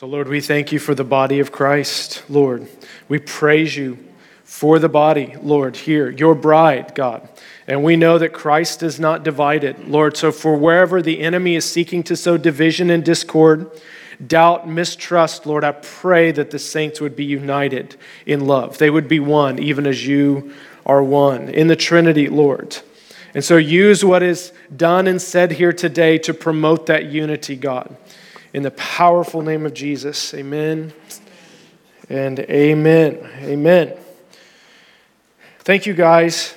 So, Lord, we thank you for the body of Christ, Lord. We praise you for the body, Lord, here, your bride, God. And we know that Christ is not divided, Lord. So, for wherever the enemy is seeking to sow division and discord, doubt, mistrust, Lord, I pray that the saints would be united in love. They would be one, even as you are one. In the Trinity, Lord. And so, use what is done and said here today to promote that unity, God. In the powerful name of Jesus, amen and amen. Amen. Thank you guys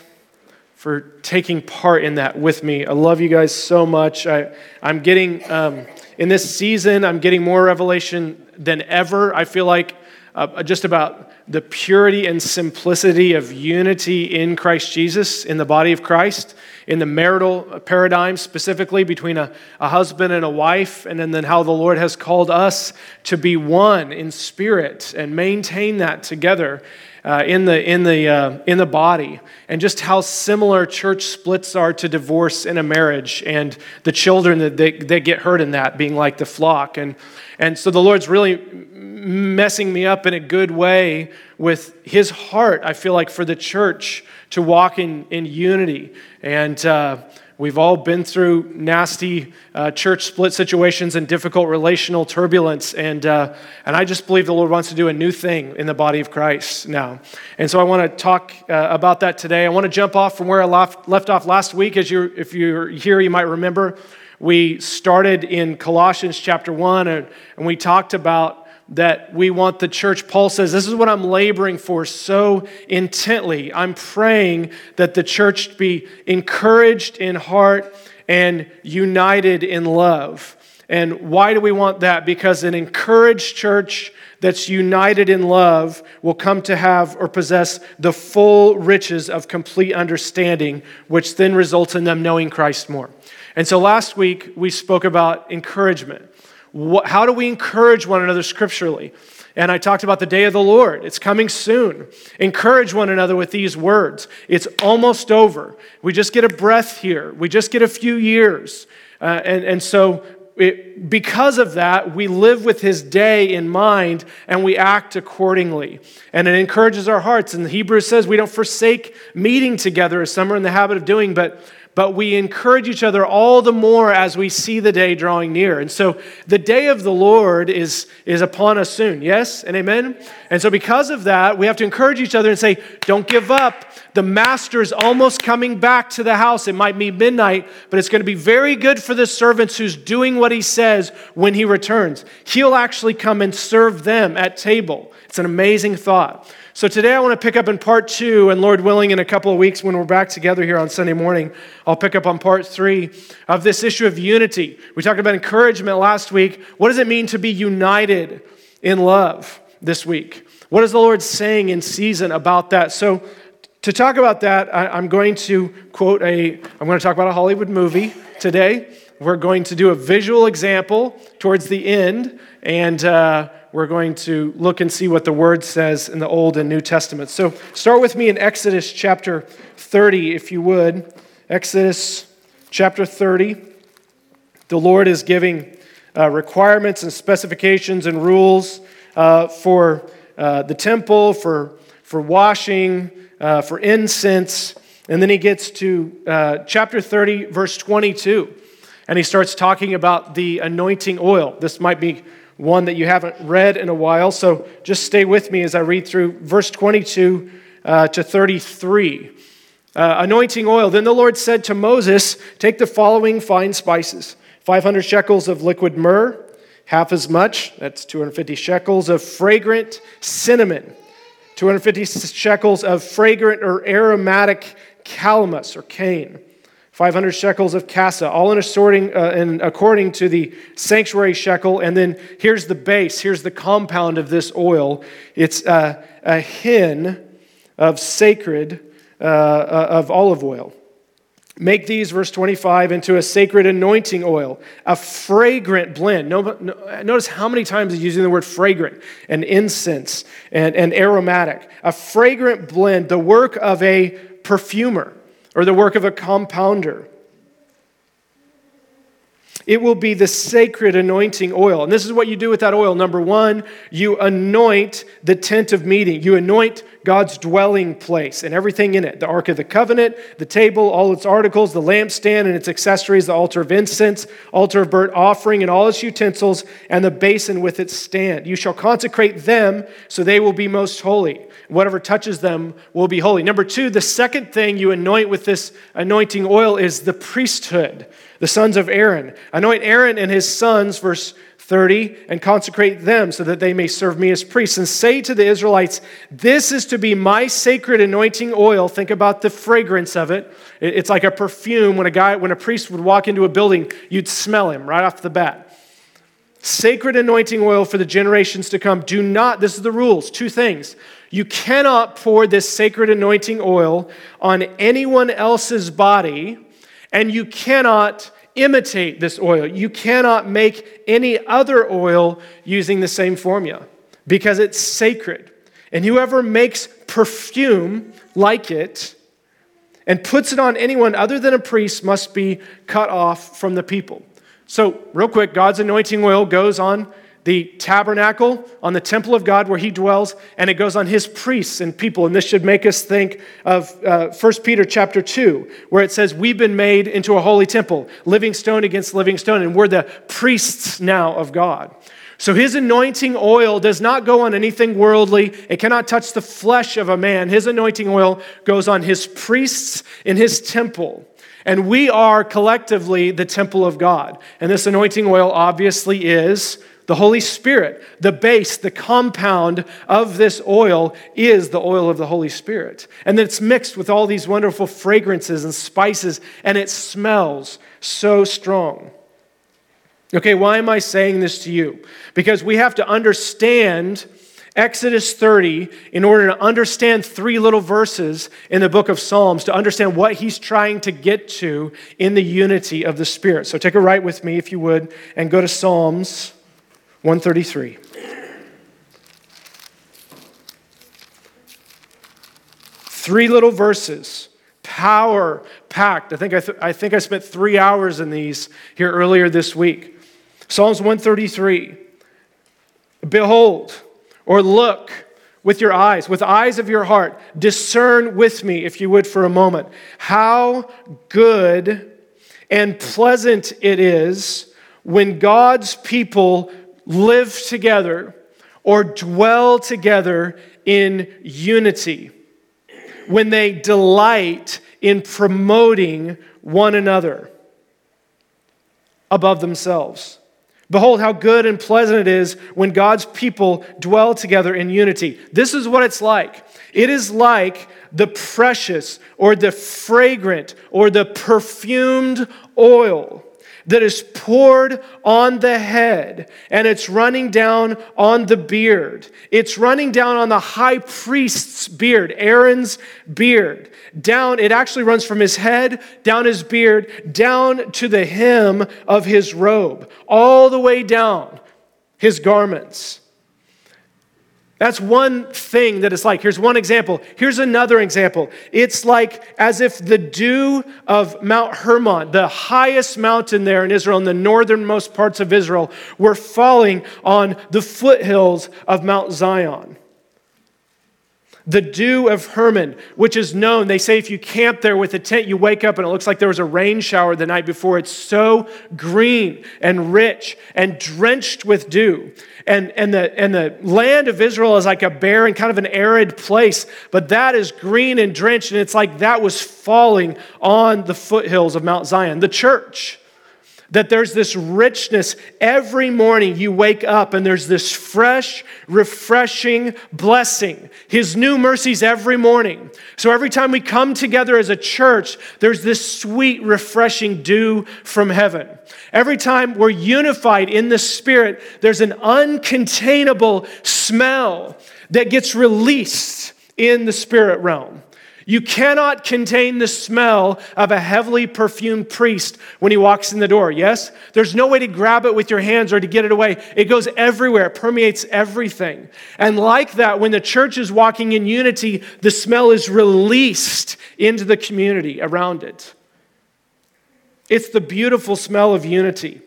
for taking part in that with me. I love you guys so much. I, I'm getting, um, in this season, I'm getting more revelation than ever. I feel like uh, just about the purity and simplicity of unity in Christ Jesus, in the body of Christ, in the marital paradigm, specifically between a, a husband and a wife, and then, then how the Lord has called us to be one in spirit and maintain that together. Uh, in the in the uh, in the body, and just how similar church splits are to divorce in a marriage, and the children that they, they get hurt in that being like the flock, and and so the Lord's really messing me up in a good way with his heart, I feel like, for the church to walk in, in unity. And uh, we've all been through nasty uh, church split situations and difficult relational turbulence. And, uh, and I just believe the Lord wants to do a new thing in the body of Christ now. And so I want to talk uh, about that today. I want to jump off from where I left, off last week. As you if you're here, you might remember we started in Colossians chapter 1, and, and we talked about that we want the church. Paul says, This is what I'm laboring for so intently. I'm praying that the church be encouraged in heart and united in love. And why do we want that? Because an encouraged church that's united in love will come to have or possess the full riches of complete understanding, which then results in them knowing Christ more. And so last week we spoke about encouragement. How do we encourage one another scripturally? And I talked about the day of the Lord. It's coming soon. Encourage one another with these words. It's almost over. We just get a breath here, we just get a few years. Uh, and, and so, it, because of that, we live with his day in mind and we act accordingly. And it encourages our hearts. And the Hebrews says we don't forsake meeting together as some are in the habit of doing, but but we encourage each other all the more as we see the day drawing near. And so the day of the Lord is, is upon us soon. Yes and amen? And so, because of that, we have to encourage each other and say, don't give up. The master is almost coming back to the house. It might be midnight, but it's going to be very good for the servants who's doing what he says when he returns. He'll actually come and serve them at table. It's an amazing thought. So today I want to pick up in part two, and Lord willing, in a couple of weeks when we're back together here on Sunday morning, I'll pick up on part three of this issue of unity. We talked about encouragement last week. What does it mean to be united in love this week? What is the Lord saying in season about that? So to talk about that, I, am going to quote a, I'm going to talk about a Hollywood movie today. We're going to do a visual example towards the end, and uh, we're going to look and see what the word says in the Old and New Testament. So start with me in Exodus chapter 30, if you would. Exodus chapter 30. The Lord is giving uh, requirements and specifications and rules uh, for uh, the temple, for, for washing, uh, for incense. And then he gets to uh, chapter 30, verse 22, and he starts talking about the anointing oil. This might be one that you haven't read in a while. So just stay with me as I read through verse 22 uh, to 33. Uh, anointing oil. Then the Lord said to Moses, Take the following fine spices 500 shekels of liquid myrrh, half as much, that's 250 shekels of fragrant cinnamon, 250 shekels of fragrant or aromatic calamus or cane 500 shekels of cassia, all in assorting uh, and according to the sanctuary shekel. And then here's the base, here's the compound of this oil. It's a hin of sacred uh, uh of olive oil. Make these, verse 25, into a sacred anointing oil, a fragrant blend. Notice how many times he's using the word fragrant and incense and, and aromatic. A fragrant blend, the work of a perfumer or the work of a compounder. it will be the sacred anointing oil. And this is what you do with that oil. Number one, you anoint the tent of meeting. You anoint God's dwelling place and everything in it the Ark of the Covenant, the table, all its articles, the lampstand and its accessories, the altar of incense, altar of burnt offering, and all its utensils, and the basin with its stand. You shall consecrate them so they will be most holy. Whatever touches them will be holy. Number two, the second thing you anoint with this anointing oil is the priesthood the sons of Aaron. Anoint Aaron and his sons, verse 30, and consecrate them so that they may serve me as priests. And say to the Israelites, This is to be my sacred anointing oil. Think about the fragrance of it. It's like a perfume. When a guy, when a priest would walk into a building, you'd smell him right off the bat. Sacred anointing oil for the generations to come. Do not, this is the rules, two things. You cannot pour this sacred anointing oil on anyone else's body and you cannot imitate this oil. You cannot make any other oil using the same formula because it's sacred. And whoever makes perfume like it and puts it on anyone other than a priest must be cut off from the people. So, real quick, God's anointing oil goes on the tabernacle, on the temple of God where he dwells, and it goes on his priests and people. And this should make us think of uh, 1 Peter chapter 2, where it says, We've been made into a holy temple, living stone against living stone, and we're the priests now of God. So his anointing oil does not go on anything worldly. It cannot touch the flesh of a man. His anointing oil goes on his priests in his temple. And we are collectively the temple of God. And this anointing oil obviously is the Holy Spirit, the base, the compound of this oil is the oil of the Holy Spirit. And then it's mixed with all these wonderful fragrances and spices, and it smells so strong. Okay, why am I saying this to you? Because we have to understand Exodus 30 in order to understand three little verses in the book of Psalms, to understand what he's trying to get to in the unity of the Spirit. So take a right with me, if you would, and go to Psalms 133. Three little verses, power packed. I think I, th- I think I spent three hours in these here earlier this week. Psalms 133. Behold, or look with your eyes, with eyes of your heart, discern with me, if you would, for a moment, how good and pleasant it is when God's people live together or dwell together in unity, when they delight in promoting one another above themselves. Behold, how good and pleasant it is when God's people dwell together in unity. This is what it's like. It is like the precious or the fragrant or the perfumed oil that is poured on the head and it's running down on the beard. It's running down on the high priest's beard, Aaron's beard. Down, it actually runs from his head, down his beard, down to the hem of his robe, all the way down his garments. That's one thing that it's like. Here's one example. Here's another example. It's like as if the dew of Mount Hermon, the highest mountain there in Israel, in the northernmost parts of Israel, were falling on the foothills of Mount Zion. The dew of Hermon, which is known, they say if you camp there with a tent, you wake up and it looks like there was a rain shower the night before. It's so green and rich and drenched with dew. And, and, the, and the land of Israel is like a barren, kind of an arid place, but that is green and drenched, and it's like that was falling on the foothills of Mount Zion. The church that there's this richness. Every morning you wake up and there's this fresh, refreshing blessing. His new mercies every morning. So every time we come together as a church, there's this sweet, refreshing dew from heaven. Every time we're unified in the Spirit, there's an uncontainable smell that gets released in the spirit realm. You cannot contain the smell of a heavily perfumed priest when he walks in the door, yes? There's no way to grab it with your hands or to get it away. It goes everywhere, it permeates everything. And like that, when the church is walking in unity, the smell is released into the community around it. It's the beautiful smell of unity.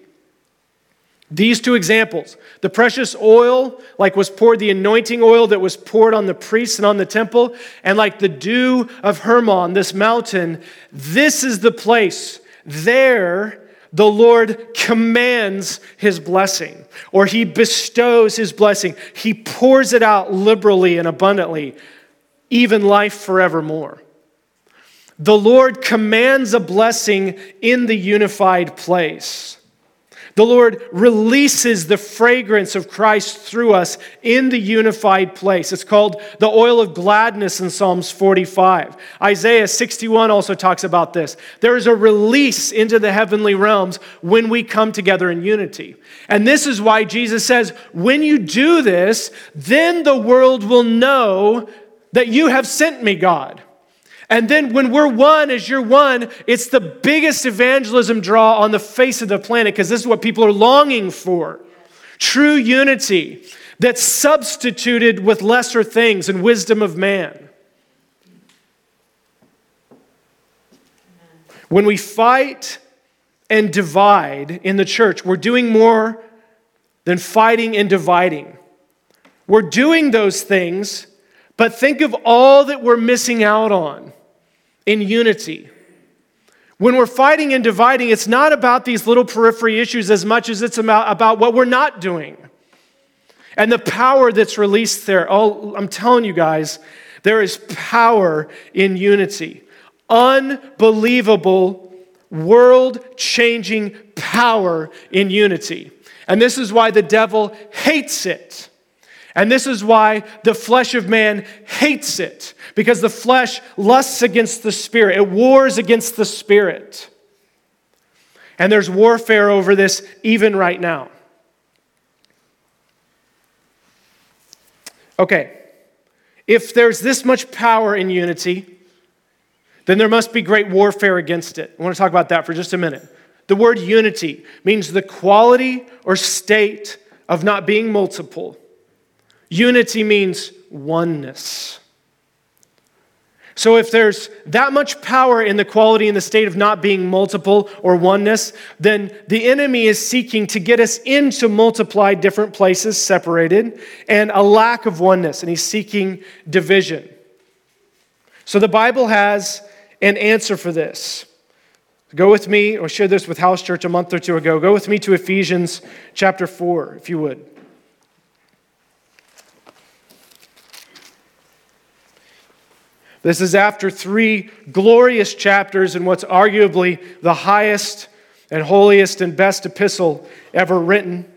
These two examples, the precious oil, like was poured, the anointing oil that was poured on the priests and on the temple, and like the dew of Hermon, this mountain, this is the place. There, the Lord commands his blessing, or he bestows his blessing. He pours it out liberally and abundantly, even life forevermore. The Lord commands a blessing in the unified place. The Lord releases the fragrance of Christ through us in the unified place. It's called the oil of gladness in Psalms 45. Isaiah 61 also talks about this. There is a release into the heavenly realms when we come together in unity. And this is why Jesus says, when you do this, then the world will know that you have sent me, God. And then when we're one as you're one, it's the biggest evangelism draw on the face of the planet because this is what people are longing for true unity that's substituted with lesser things and wisdom of man. When we fight and divide in the church, we're doing more than fighting and dividing. We're doing those things, but think of all that we're missing out on in unity. When we're fighting and dividing, it's not about these little periphery issues as much as it's about, about what we're not doing and the power that's released there. Oh, I'm telling you guys, there is power in unity. Unbelievable, world changing power in unity. And this is why the devil hates it. And this is why the flesh of man hates it, because the flesh lusts against the spirit, it wars against the spirit. And there's warfare over this even right now. Okay, if there's this much power in unity, then there must be great warfare against it. I want to talk about that for just a minute. The word unity means the quality or state of not being multiple Unity means oneness. So, if there's that much power in the quality and the state of not being multiple or oneness, then the enemy is seeking to get us into multiplied different places, separated, and a lack of oneness, and he's seeking division. So, the Bible has an answer for this. Go with me, or share this with House Church a month or two ago. Go with me to Ephesians chapter 4, if you would. This is after three glorious chapters in what's arguably the highest and holiest and best epistle ever written.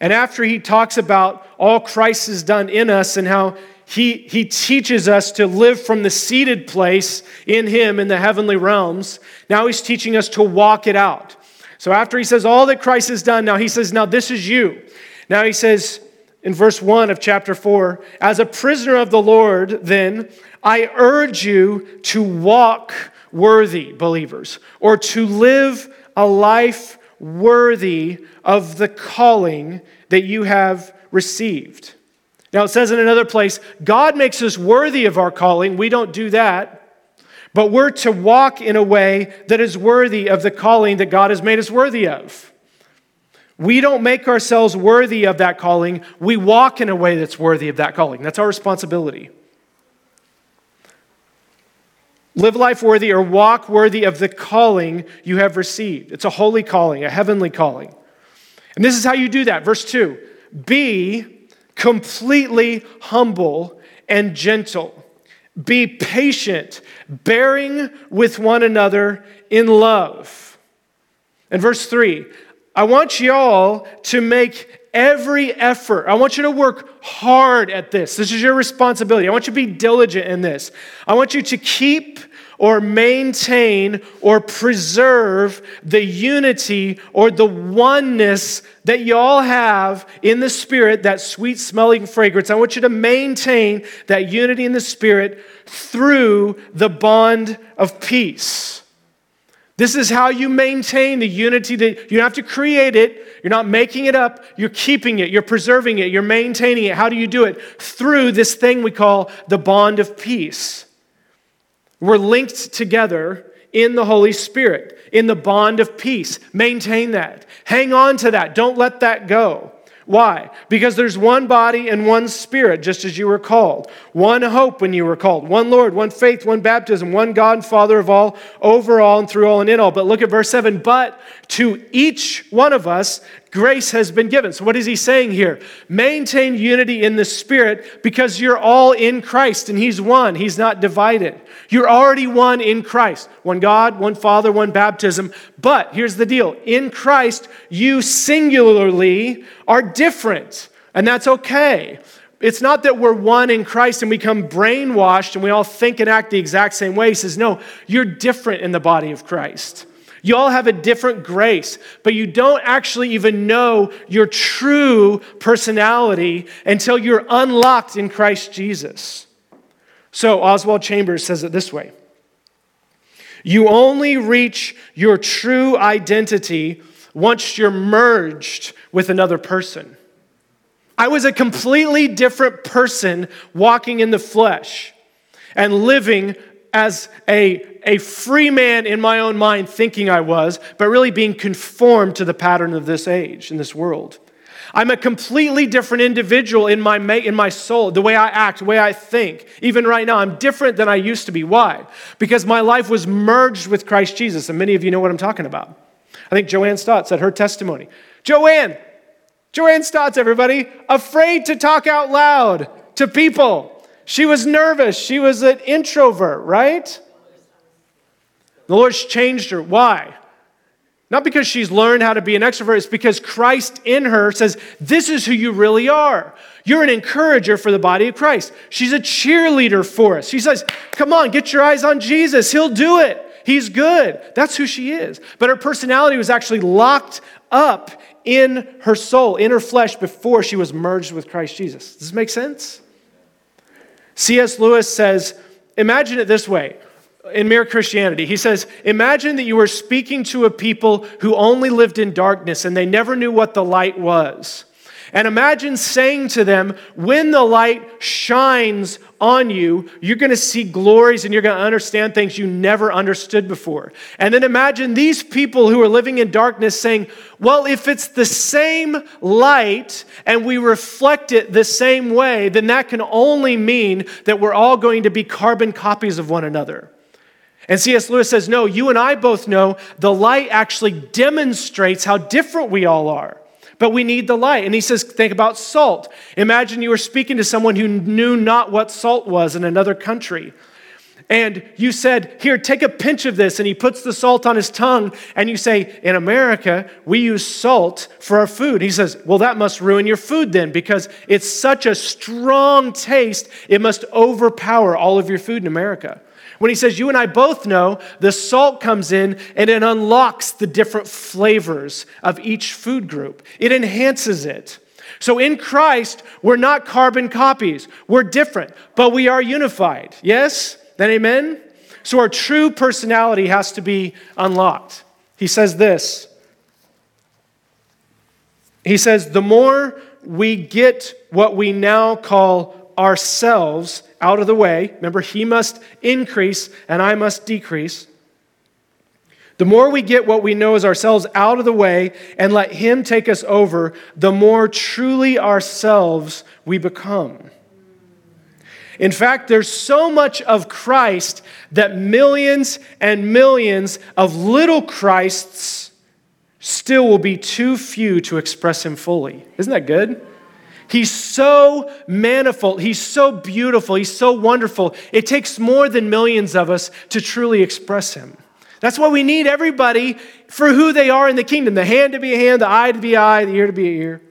And after he talks about all Christ has done in us and how he, he teaches us to live from the seated place in him in the heavenly realms, now he's teaching us to walk it out. So after he says all that Christ has done, now he says, Now this is you. Now he says in verse 1 of chapter 4, As a prisoner of the Lord, then, I urge you to walk worthy, believers, or to live a life worthy of the calling that you have received. Now, it says in another place, God makes us worthy of our calling. We don't do that. But we're to walk in a way that is worthy of the calling that God has made us worthy of. We don't make ourselves worthy of that calling. We walk in a way that's worthy of that calling. That's our responsibility. Live life worthy or walk worthy of the calling you have received. It's a holy calling, a heavenly calling. And this is how you do that. Verse 2 Be completely humble and gentle. Be patient, bearing with one another in love. And verse 3 I want y'all to make every effort. I want you to work hard at this. This is your responsibility. I want you to be diligent in this. I want you to keep or maintain or preserve the unity or the oneness that you all have in the Spirit, that sweet smelling fragrance. I want you to maintain that unity in the Spirit through the bond of peace. This is how you maintain the unity that you have to create it. You're not making it up. You're keeping it. You're preserving it. You're maintaining it. How do you do it? Through this thing we call the bond of peace. We're linked together in the Holy Spirit. in the bond of peace. Maintain that. Hang on to that. Don't let that go. Why? Because there's one body and one spirit, just as you were called. One hope when you were called. One Lord, one faith, one baptism, one God and Father of all, over all and through all and in all. But look at verse 7. But to each one of us, grace has been given. So, what is he saying here? Maintain unity in the Spirit because you're all in Christ and He's one. He's not divided. You're already one in Christ one God, one Father, one baptism. But here's the deal in Christ, you singularly are different, and that's okay. It's not that we're one in Christ and we come brainwashed and we all think and act the exact same way. He says, no, you're different in the body of Christ. You all have a different grace, but you don't actually even know your true personality until you're unlocked in Christ Jesus. So Oswald Chambers says it this way You only reach your true identity once you're merged with another person. I was a completely different person walking in the flesh and living as a, a free man in my own mind, thinking I was, but really being conformed to the pattern of this age, in this world. I'm a completely different individual in my, in my soul, the way I act, the way I think. Even right now, I'm different than I used to be. Why? Because my life was merged with Christ Jesus, and many of you know what I'm talking about. I think Joanne Stott said her testimony. Joanne, Joanne Stott's everybody, afraid to talk out loud to people. She was nervous. She was an introvert, right? The Lord's changed her. Why? Not because she's learned how to be an extrovert, it's because Christ in her says, This is who you really are. You're an encourager for the body of Christ. She's a cheerleader for us. She says, Come on, get your eyes on Jesus. He'll do it. He's good. That's who she is. But her personality was actually locked up in her soul, in her flesh, before she was merged with Christ Jesus. Does this make sense? C.S. Lewis says, Imagine it this way in Mere Christianity. He says, Imagine that you were speaking to a people who only lived in darkness and they never knew what the light was. And imagine saying to them, when the light shines on you, you're going to see glories and you're going to understand things you never understood before. And then imagine these people who are living in darkness saying, well, if it's the same light and we reflect it the same way, then that can only mean that we're all going to be carbon copies of one another. And C.S. Lewis says, no, you and I both know the light actually demonstrates how different we all are. But we need the light. And he says, think about salt. Imagine you were speaking to someone who knew not what salt was in another country. And you said, Here, take a pinch of this. And he puts the salt on his tongue. And you say, In America, we use salt for our food. He says, Well, that must ruin your food then, because it's such a strong taste, it must overpower all of your food in America. When he says, You and I both know, the salt comes in and it unlocks the different flavors of each food group, it enhances it. So in Christ, we're not carbon copies. We're different, but we are unified. Yes? Then amen? So our true personality has to be unlocked. He says this. He says, the more we get what we now call ourselves out of the way. Remember, he must increase and I must decrease. The more we get what we know as ourselves out of the way and let him take us over, the more truly ourselves we become. In fact, there's so much of Christ that millions and millions of little Christs still will be too few to express him fully. Isn't that good? He's so manifold. He's so beautiful. He's so wonderful. It takes more than millions of us to truly express him. That's why we need everybody for who they are in the kingdom the hand to be a hand, the eye to be eye, the ear to be an ear.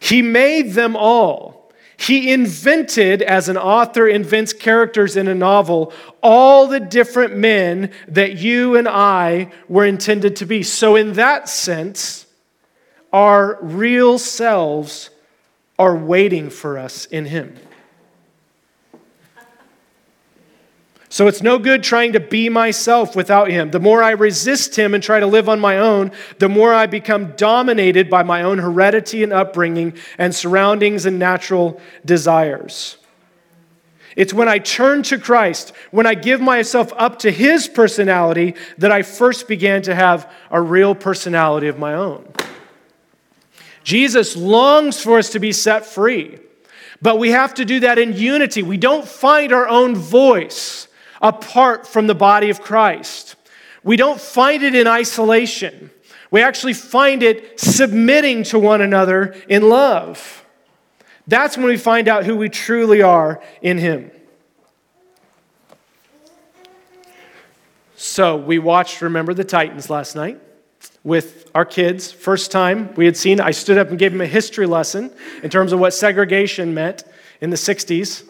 He made them all. He invented, as an author invents characters in a novel, all the different men that you and I were intended to be. So, in that sense, our real selves are waiting for us in Him. So it's no good trying to be myself without Him. The more I resist Him and try to live on my own, the more I become dominated by my own heredity and upbringing and surroundings and natural desires. It's when I turn to Christ, when I give myself up to His personality, that I first began to have a real personality of my own. Jesus longs for us to be set free, but we have to do that in unity. We don't find our own voice apart from the body of Christ. We don't find it in isolation. We actually find it submitting to one another in love. That's when we find out who we truly are in Him. So we watched Remember the Titans last night with our kids. First time we had seen, I stood up and gave them a history lesson in terms of what segregation meant in the 60s.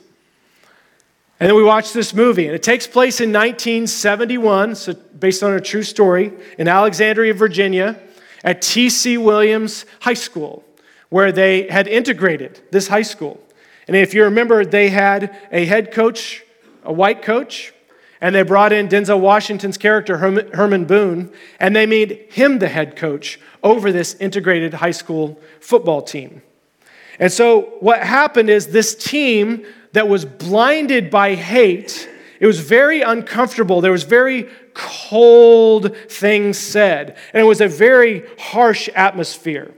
And then we watched this movie, and it takes place in 1971, so based on a true story, in Alexandria, Virginia, at T.C. Williams High School, where they had integrated this high school. And if you remember, they had a head coach, a white coach, and they brought in Denzel Washington's character, Herman Boone, and they made him the head coach over this integrated high school football team. And so, what happened is this team that was blinded by hate. It was very uncomfortable. There was very cold things said, and it was a very harsh atmosphere.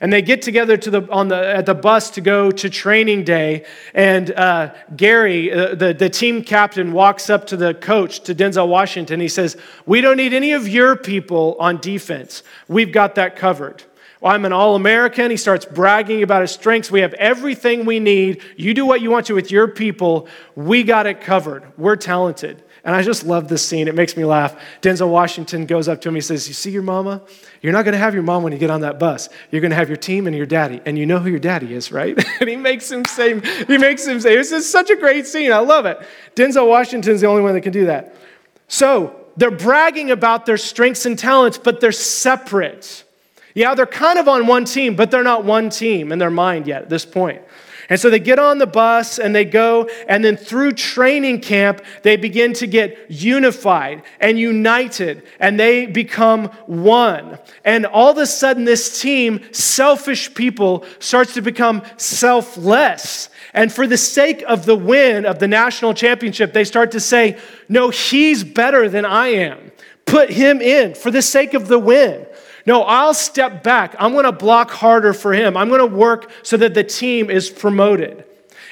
And they get together to the, on the, at the bus to go to training day. And uh, Gary, uh, the, the team captain, walks up to the coach, to Denzel Washington. He says, We don't need any of your people on defense. We've got that covered. Well, I'm an All American. He starts bragging about his strengths. We have everything we need. You do what you want to with your people. We got it covered. We're talented. And I just love this scene. It makes me laugh. Denzel Washington goes up to him. He says, You see your mama? You're not going to have your mom when you get on that bus. You're going to have your team and your daddy. And you know who your daddy is, right? and he makes him say, He makes him say, This is such a great scene. I love it. Denzel Washington's the only one that can do that. So they're bragging about their strengths and talents, but they're separate. Yeah, they're kind of on one team, but they're not one team in their mind yet at this point. And so they get on the bus and they go, and then through training camp, they begin to get unified and united, and they become one. And all of a sudden, this team, selfish people, starts to become selfless. And for the sake of the win of the national championship, they start to say, No, he's better than I am. Put him in for the sake of the win. No, I'll step back. I'm going to block harder for him. I'm going to work so that the team is promoted.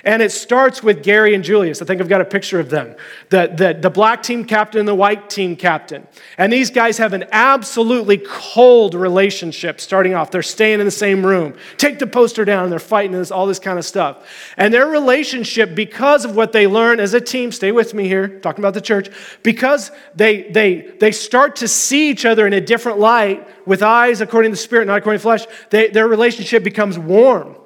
And it starts with Gary and Julius. I think I've got a picture of them the, the, the black team captain and the white team captain. And these guys have an absolutely cold relationship starting off. They're staying in the same room. Take the poster down, and they're fighting this, all this kind of stuff. And their relationship, because of what they learn as a team, stay with me here, talking about the church, because they, they, they start to see each other in a different light with eyes according to the Spirit, not according to flesh, they, their relationship becomes warm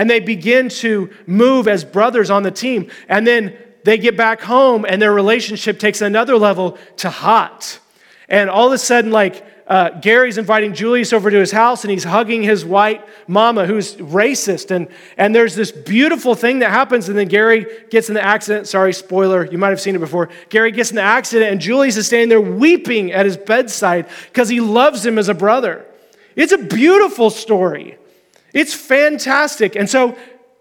and they begin to move as brothers on the team. And then they get back home and their relationship takes another level to hot. And all of a sudden, like, uh, Gary's inviting Julius over to his house and he's hugging his white mama who's racist. And, and there's this beautiful thing that happens. And then Gary gets in the accident. Sorry, spoiler, you might have seen it before. Gary gets in the accident and Julius is standing there weeping at his bedside because he loves him as a brother. It's a beautiful story. It's fantastic. And so,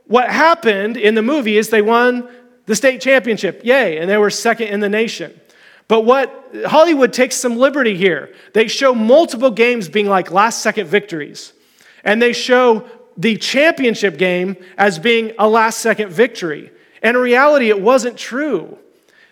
what happened in the movie is they won the state championship. Yay. And they were second in the nation. But what Hollywood takes some liberty here. They show multiple games being like last second victories. And they show the championship game as being a last second victory. And in reality, it wasn't true.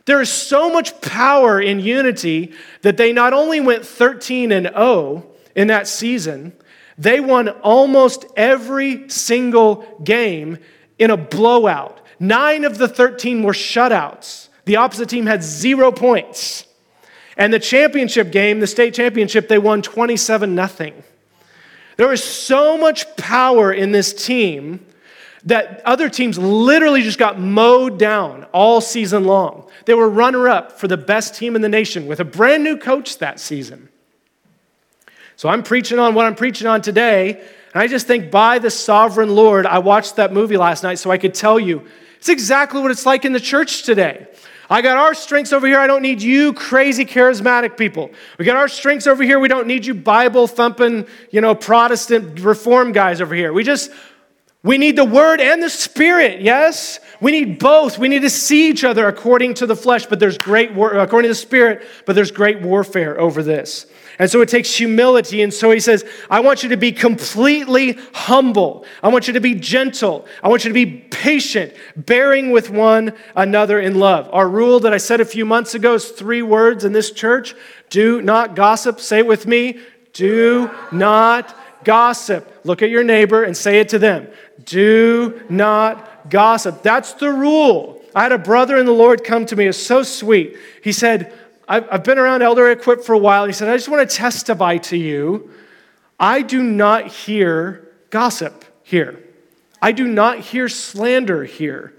There is so much power in unity that they not only went 13 and 0 in that season, they won almost every single game in a blowout. Nine of the 13 were shutouts. The opposite team had zero points. And the championship game, the state championship, they won 27 nothing. There was so much power in this team that other teams literally just got mowed down all season long. They were runner up for the best team in the nation with a brand new coach that season. So I'm preaching on what I'm preaching on today. And I just think by the sovereign Lord, I watched that movie last night so I could tell you it's exactly what it's like in the church today. I got our strengths over here. I don't need you crazy charismatic people. We got our strengths over here. We don't need you Bible thumping, you know, Protestant reform guys over here. We just We need the word and the spirit, yes? We need both. We need to see each other according to the flesh, but there's great war- according to the spirit, but there's great warfare over this. And so it takes humility. And so he says, I want you to be completely humble. I want you to be gentle. I want you to be patient, bearing with one another in love. Our rule that I said a few months ago is three words in this church do not gossip. Say it with me. Do not gossip. Look at your neighbor and say it to them. Do not gossip. That's the rule. I had a brother in the Lord come to me. It's so sweet. He said, I've, I've been around Elder Equip for a while. He said, I just want to testify to you. I do not hear gossip here. I do not hear slander here.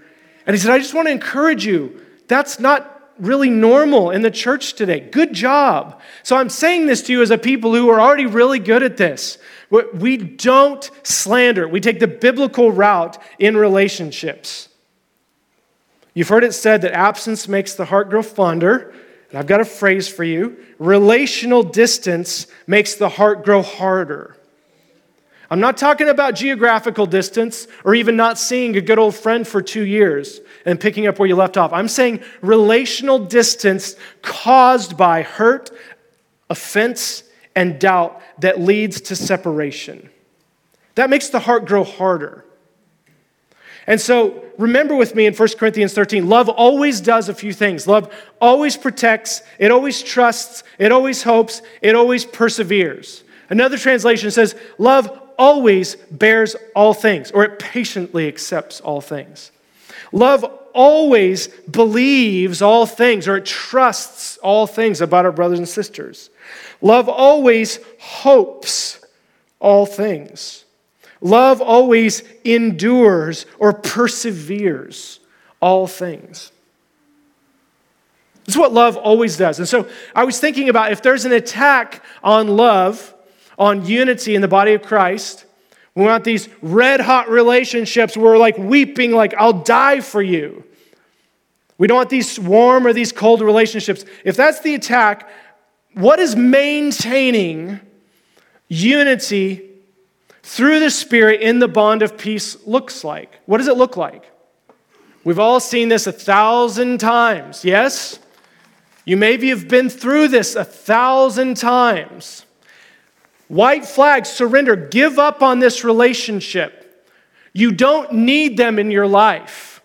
And he said, I just want to encourage you. That's not really normal in the church today. Good job. So I'm saying this to you as a people who are already really good at this. We don't slander, we take the biblical route in relationships. You've heard it said that absence makes the heart grow fonder. And I've got a phrase for you relational distance makes the heart grow harder. I'm not talking about geographical distance or even not seeing a good old friend for two years and picking up where you left off. I'm saying relational distance caused by hurt, offense, and doubt that leads to separation. That makes the heart grow harder. And so remember with me in 1 Corinthians 13, love always does a few things. Love always protects, it always trusts, it always hopes, it always perseveres. Another translation says, love always bears all things, or it patiently accepts all things. Love always believes all things, or it trusts all things about our brothers and sisters. Love always hopes all things. Love always endures or perseveres all things. Is what love always does. And so I was thinking about if there's an attack on love, on unity in the body of Christ, we want these red hot relationships where we're like weeping, like, I'll die for you. We don't want these warm or these cold relationships. If that's the attack, what is maintaining unity through the Spirit in the bond of peace looks like. What does it look like? We've all seen this a thousand times, yes? You maybe have been through this a thousand times. White flags, surrender, give up on this relationship. You don't need them in your life.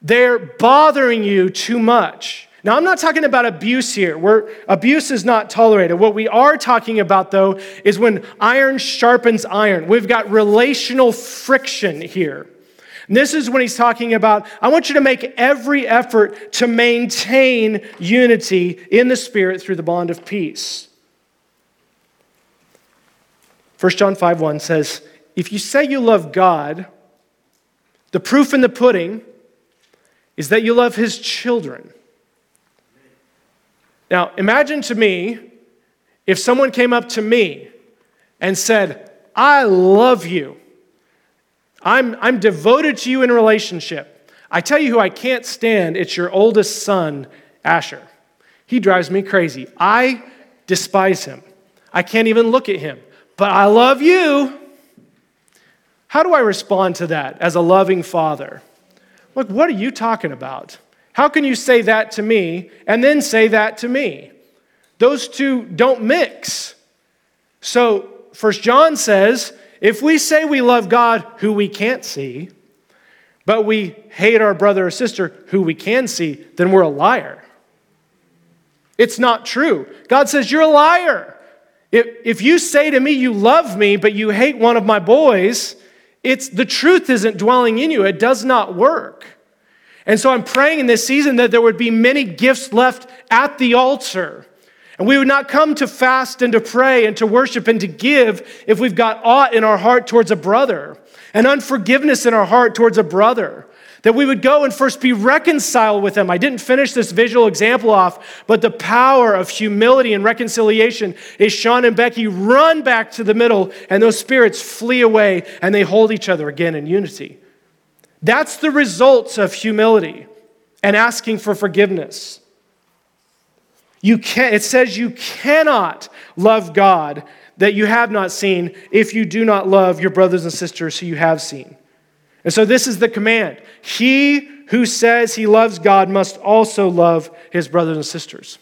They're bothering you too much. Now, I'm not talking about abuse here, where abuse is not tolerated. What we are talking about, though, is when iron sharpens iron. We've got relational friction here. And this is when he's talking about, I want you to make every effort to maintain unity in the Spirit through the bond of peace. 1 John 5 1 says, If you say you love God, the proof in the pudding is that you love his children. Now, imagine to me if someone came up to me and said, I love you. I'm, I'm devoted to you in relationship. I tell you who I can't stand, it's your oldest son, Asher. He drives me crazy. I despise him. I can't even look at him. But I love you. How do I respond to that as a loving father? Look, what are you talking about? How can you say that to me and then say that to me? Those two don't mix. So, First John says, if we say we love God who we can't see, but we hate our brother or sister who we can see, then we're a liar. It's not true. God says, You're a liar. If, if you say to me, You love me, but you hate one of my boys, it's the truth isn't dwelling in you. It does not work. And so I'm praying in this season that there would be many gifts left at the altar. And we would not come to fast and to pray and to worship and to give if we've got aught in our heart towards a brother and unforgiveness in our heart towards a brother. That we would go and first be reconciled with them. I didn't finish this visual example off, but the power of humility and reconciliation is Sean and Becky run back to the middle and those spirits flee away and they hold each other again in unity. That's the results of humility and asking for forgiveness. You can, it says you cannot love God that you have not seen if you do not love your brothers and sisters who you have seen. And so this is the command. He who says he loves God must also love his brothers and sisters.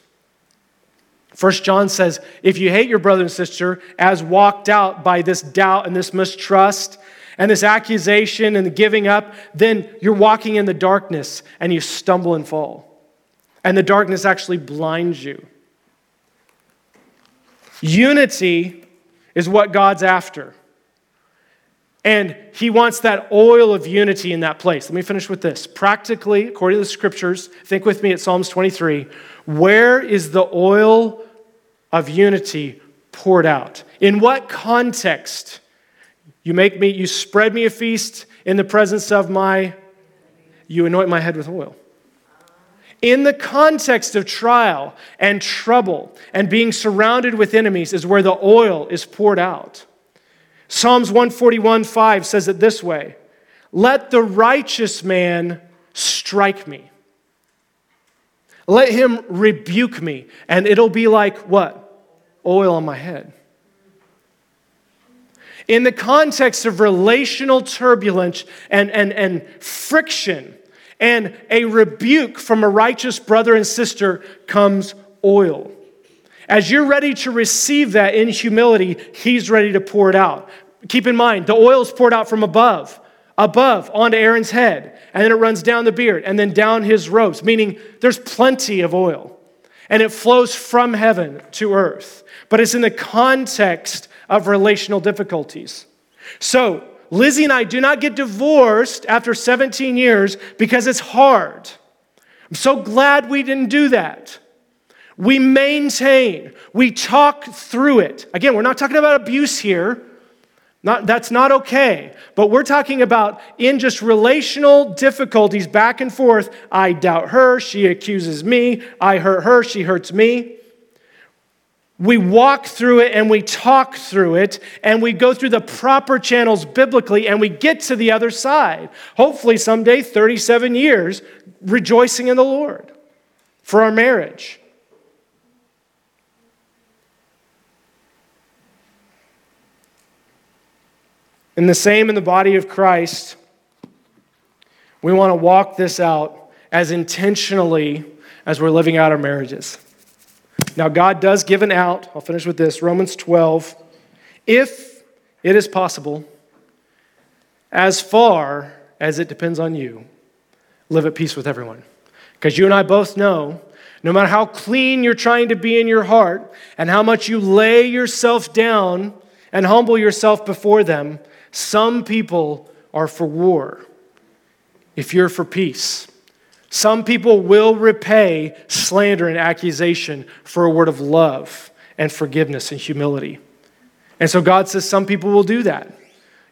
First John says, if you hate your brother and sister as walked out by this doubt and this mistrust and this accusation and the giving up, then you're walking in the darkness and you stumble and fall. And the darkness actually blinds you. Unity is what God's after. And he wants that oil of unity in that place. Let me finish with this. Practically, according to the scriptures, think with me at Psalms 23. Where is the oil of unity poured out? In what context? You make me, you spread me a feast in the presence of my, you anoint my head with oil. In the context of trial and trouble and being surrounded with enemies is where the oil is poured out. Psalms 141 5 says it this way Let the righteous man strike me. Let him rebuke me, and it'll be like what? Oil on my head. In the context of relational turbulence and, and, and friction and a rebuke from a righteous brother and sister comes oil. As you're ready to receive that in humility, He's ready to pour it out. Keep in mind, the oil is poured out from above, above onto Aaron's head, and then it runs down the beard and then down his robes, meaning there's plenty of oil. And it flows from heaven to earth. But it's in the context of relational difficulties. So, Lizzie and I do not get divorced after 17 years because it's hard. I'm so glad we didn't do that. We maintain, we talk through it. Again, we're not talking about abuse here. Not, that's not okay. But we're talking about in just relational difficulties back and forth. I doubt her, she accuses me. I hurt her, she hurts me. We walk through it and we talk through it and we go through the proper channels biblically and we get to the other side. Hopefully, someday, 37 years, rejoicing in the Lord for our marriage. And the same in the body of Christ. We want to walk this out as intentionally as we're living out our marriages. Now, God does give an out. I'll finish with this Romans 12. If it is possible, as far as it depends on you, live at peace with everyone. Because you and I both know no matter how clean you're trying to be in your heart and how much you lay yourself down and humble yourself before them, some people are for war if you're for peace. Some people will repay slander and accusation for a word of love and forgiveness and humility. And so God says some people will do that.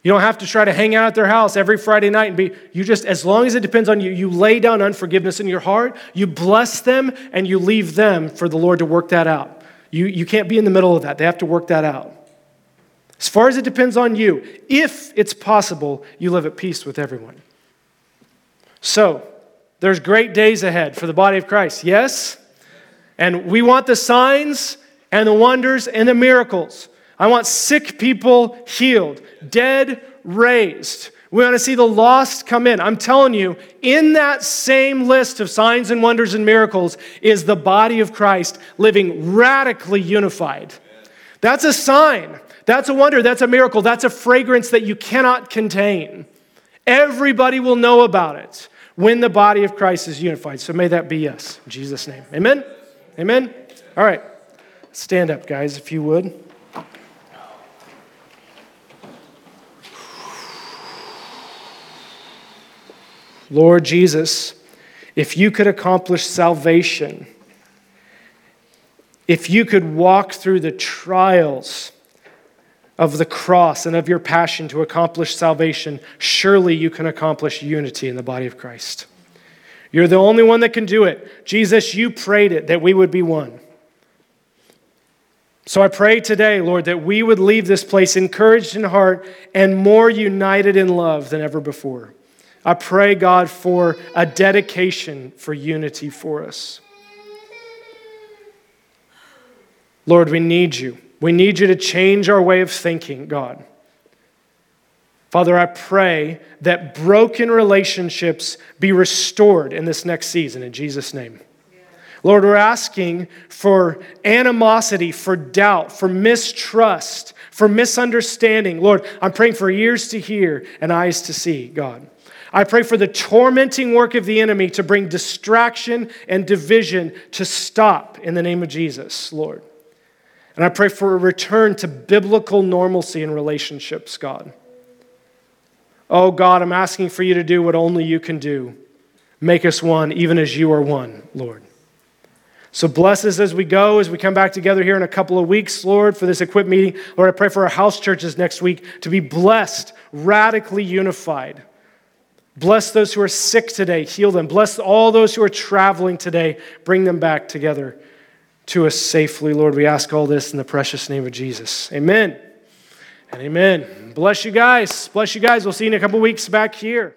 You don't have to try to hang out at their house every Friday night and be, you just, as long as it depends on you, you lay down unforgiveness in your heart, you bless them, and you leave them for the Lord to work that out. You, you can't be in the middle of that. They have to work that out. As far as it depends on you, if it's possible, you live at peace with everyone. So, there's great days ahead for the body of Christ, yes? And we want the signs and the wonders and the miracles. I want sick people healed, dead raised. We want to see the lost come in. I'm telling you, in that same list of signs and wonders and miracles is the body of Christ living radically unified. That's a sign. That's a wonder. That's a miracle. That's a fragrance that you cannot contain. Everybody will know about it when the body of Christ is unified. So may that be us. In Jesus' name. Amen? Amen? All right. Stand up, guys, if you would. Lord Jesus, if you could accomplish salvation, if you could walk through the trials, of the cross and of your passion to accomplish salvation, surely you can accomplish unity in the body of Christ. You're the only one that can do it. Jesus, you prayed it that we would be one. So I pray today, Lord, that we would leave this place encouraged in heart and more united in love than ever before. I pray, God, for a dedication for unity for us. Lord, we need you. We need you to change our way of thinking, God. Father, I pray that broken relationships be restored in this next season in Jesus' name. Lord, we're asking for animosity, for doubt, for mistrust, for misunderstanding. Lord, I'm praying for ears to hear and eyes to see, God. I pray for the tormenting work of the enemy to bring distraction and division to stop in the name of Jesus, Lord. And I pray for a return to biblical normalcy in relationships, God. Oh, God, I'm asking for you to do what only you can do. Make us one, even as you are one, Lord. So bless us as we go, as we come back together here in a couple of weeks, Lord, for this equip meeting. Lord, I pray for our house churches next week to be blessed, radically unified. Bless those who are sick today, heal them. Bless all those who are traveling today, bring them back together to us safely. Lord, we ask all this in the precious name of Jesus. Amen and amen. Bless you guys. Bless you guys. We'll see you in a couple weeks back here.